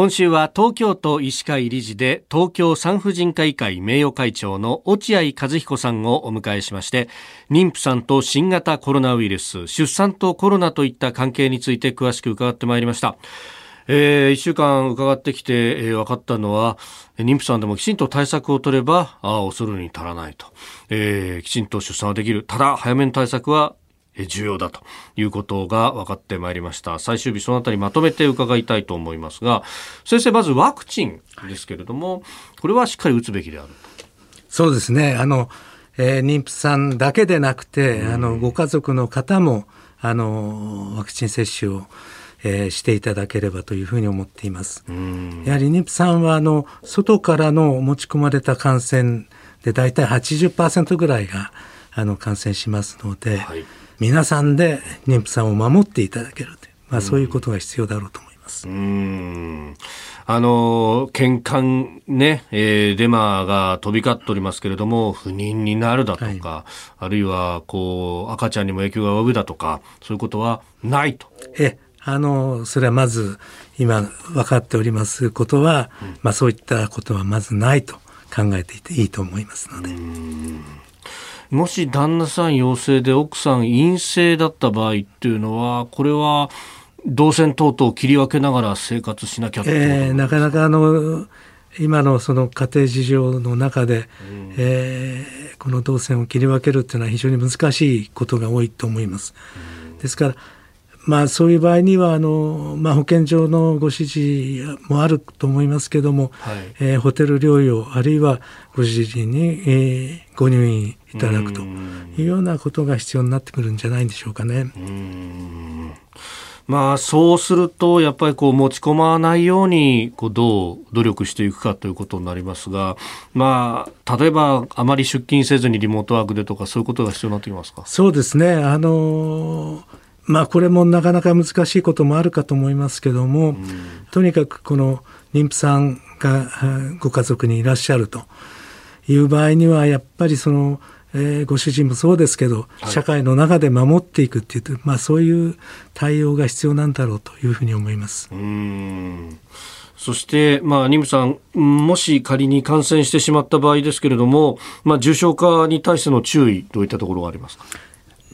今週は東京都医師会理事で東京産婦人科医会名誉会長の落合和彦さんをお迎えしまして妊婦さんと新型コロナウイルス出産とコロナといった関係について詳しく伺ってまいりましたえー、1週間伺ってきて、えー、分かったのは、妊婦さんでもきちんと対策を取れば、あ恐るに足らないと、えー、きちんと出産はできる。ただ、早めの対策は重要だということが分かってまいりました。最終日そのあたりまとめて伺いたいと思いますが先生まずワクチンですけれども、これはしっかり打つべきであるそうですね。あの、えー、妊婦さんだけでなくて、あのご家族の方もあのワクチン接種をえー、していただければというふうに思っています。やはり妊婦さんはあの外からの持ち込まれた感染で大体80%ぐらいがあの感染しますので、はい皆さんで妊婦さんを守っていただけるという、まあ、そういうことが必要だろうと思います。うんあの、健康ね、えー、デマが飛び交っておりますけれども、不妊になるだとか、はい、あるいは、こう、赤ちゃんにも影響が及ぶだとか、そういうことはないと。え、あの、それはまず、今分かっておりますことは、うん、まあそういったことはまずないと考えていていいと思いますので。もし旦那さん陽性で奥さん陰性だった場合っていうのは、これは動線等々切り分けながら生活しなきゃえー、なかなかあの、今のその家庭事情の中で、うん、えー、この動線を切り分けるっていうのは非常に難しいことが多いと思います。うん、ですからまあ、そういう場合にはあの、まあ、保健所のご指示もあると思いますけども、はい、えー、ホテル療養あるいはご指示に、えー、ご入院いただくというようなことが必要になってくるんじゃないでしょうかね。まあ、そうすると、やっぱりこう持ち込まないようにこうどう努力していくかということになりますが、まあ、例えばあまり出勤せずにリモートワークでとかそういうことが必要になってきますか？そうですね。あのーまあこれもなかなか難しいこともあるかと思いますけども、うん、とにかくこの妊婦さんがご家族にいらっしゃるという場合にはやっぱりその、えー、ご主人もそうですけど、はい、社会の中で守っていくっていう、まあ、そういう対応が必要なんだろうというふうに思います。うんそして、まあ、妊婦さん、もし仮に感染してしまった場合ですけれども、まあ、重症化に対しての注意、どういったところがありますか？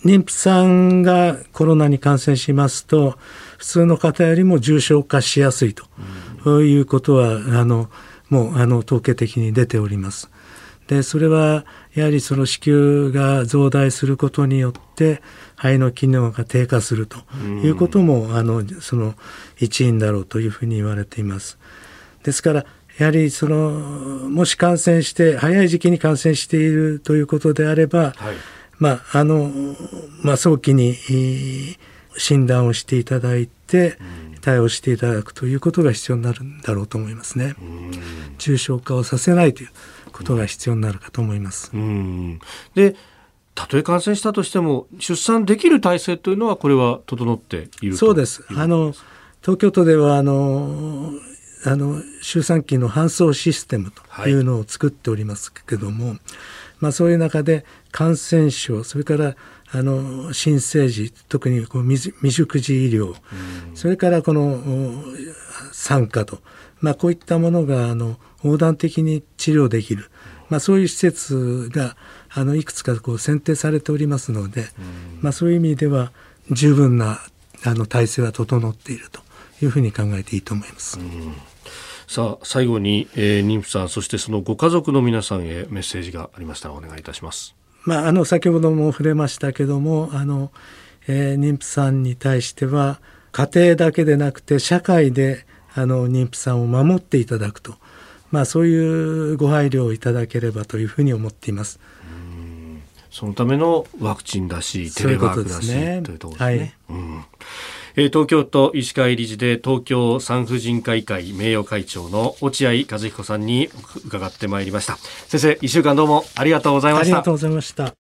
妊婦さんがコロナに感染しますと普通の方よりも重症化しやすいと、うん、いうことはあのもうあの統計的に出ております。でそれはやはりその子宮が増大することによって肺の機能が低下するということも、うん、あのその一因だろうというふうに言われています。ですからやはりそのもし感染して早い時期に感染しているということであれば、はいまああのまあ、早期に診断をしていただいて対応していただくということが必要になるんだろうと思いますね。重症化をさせないということが必要になるかと思います。でたとえ感染したとしても出産できる体制というのはこれは整っているそうです。あの東京都ではあのあの周産期の搬送システムというのを作っておりますけども、はいまあ、そういう中で感染症それからあの新生児特にこう未熟児医療、それからこの産科と、まあ、こういったものがあの横断的に治療できる、まあ、そういう施設があのいくつかこう選定されておりますので、まあ、そういう意味では十分なあの体制は整っているというふうに考えていいと思います。うんさあ最後に、えー、妊婦さんそしてそのご家族の皆さんへメッセージがありましたらお願いいたします。まあ、あの先ほども触れましたけどもあの、えー、妊婦さんに対しては家庭だけでなくて社会であの妊婦さんを守っていただくと、まあ、そういうご配慮をいただければというふうに思っています。そのためのワクチンだしテレワークだし、ね、というところですね。はい、うん東京都医師会理事で東京産婦人科医会名誉会長の落合和彦さんに伺ってまいりました。先生一週間どうもありがとうございました。ありがとうございました。